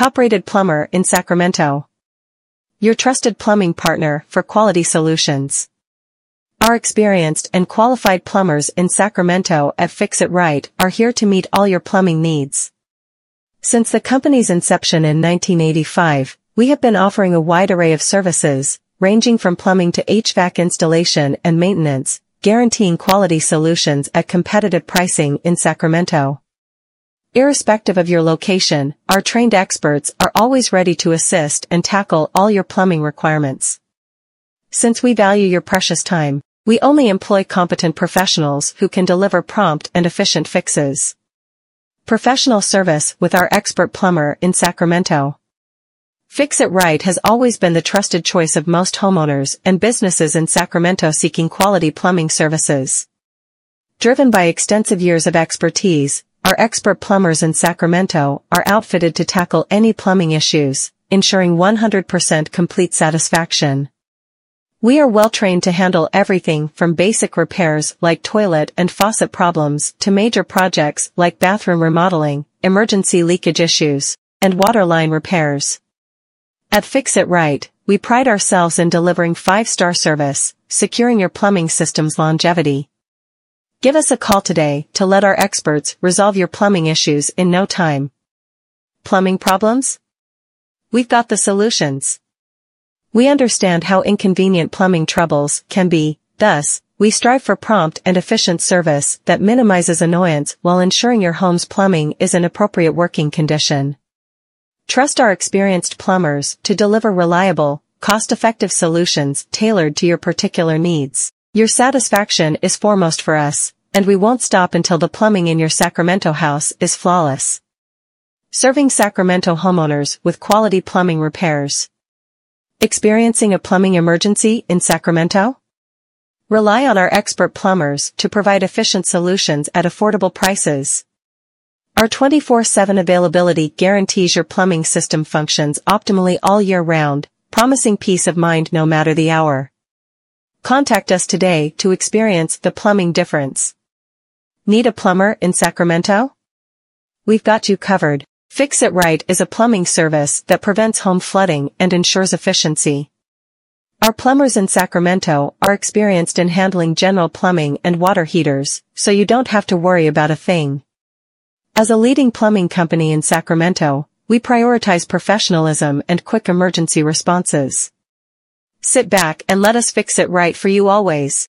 top-rated plumber in Sacramento. Your trusted plumbing partner for quality solutions. Our experienced and qualified plumbers in Sacramento at Fix-It Rite are here to meet all your plumbing needs. Since the company's inception in 1985, we have been offering a wide array of services, ranging from plumbing to HVAC installation and maintenance, guaranteeing quality solutions at competitive pricing in Sacramento. Irrespective of your location, our trained experts are always ready to assist and tackle all your plumbing requirements. Since we value your precious time, we only employ competent professionals who can deliver prompt and efficient fixes. Professional service with our expert plumber in Sacramento. Fix-It Rite has always been the trusted choice of most homeowners and businesses in Sacramento seeking quality plumbing services. Driven by extensive years of expertise, our expert plumbers in Sacramento are outfitted to tackle any plumbing issues, ensuring 100% complete satisfaction. We are well trained to handle everything from basic repairs like toilet and faucet problems to major projects like bathroom remodeling, emergency leakage issues, and water line repairs. At Fix-It Rite, we pride ourselves in delivering five-star service, securing your plumbing system's longevity. Give us a call today to let our experts resolve your plumbing issues in no time. Plumbing problems? We've got the solutions. We understand how inconvenient plumbing troubles can be, thus, we strive for prompt and efficient service that minimizes annoyance while ensuring your home's plumbing is in appropriate working condition. Trust our experienced plumbers to deliver reliable, cost-effective solutions tailored to your particular needs. Your satisfaction is foremost for us, and we won't stop until the plumbing in your Sacramento house is flawless. Serving Sacramento homeowners with quality plumbing repairs. Experiencing a plumbing emergency in Sacramento? Rely on our expert plumbers to provide efficient solutions at affordable prices. Our 24-7 availability guarantees your plumbing system functions optimally all year round, promising peace of mind no matter the hour. Contact us today to experience the plumbing difference. Need a plumber in Sacramento? We've got you covered. Fix-It Rite is a plumbing service that prevents home flooding and ensures efficiency. Our plumbers in Sacramento are experienced in handling general plumbing and water heaters, so you don't have to worry about a thing. As a leading plumbing company in Sacramento, we prioritize professionalism and quick emergency responses. Sit back and let us fix it right for you always.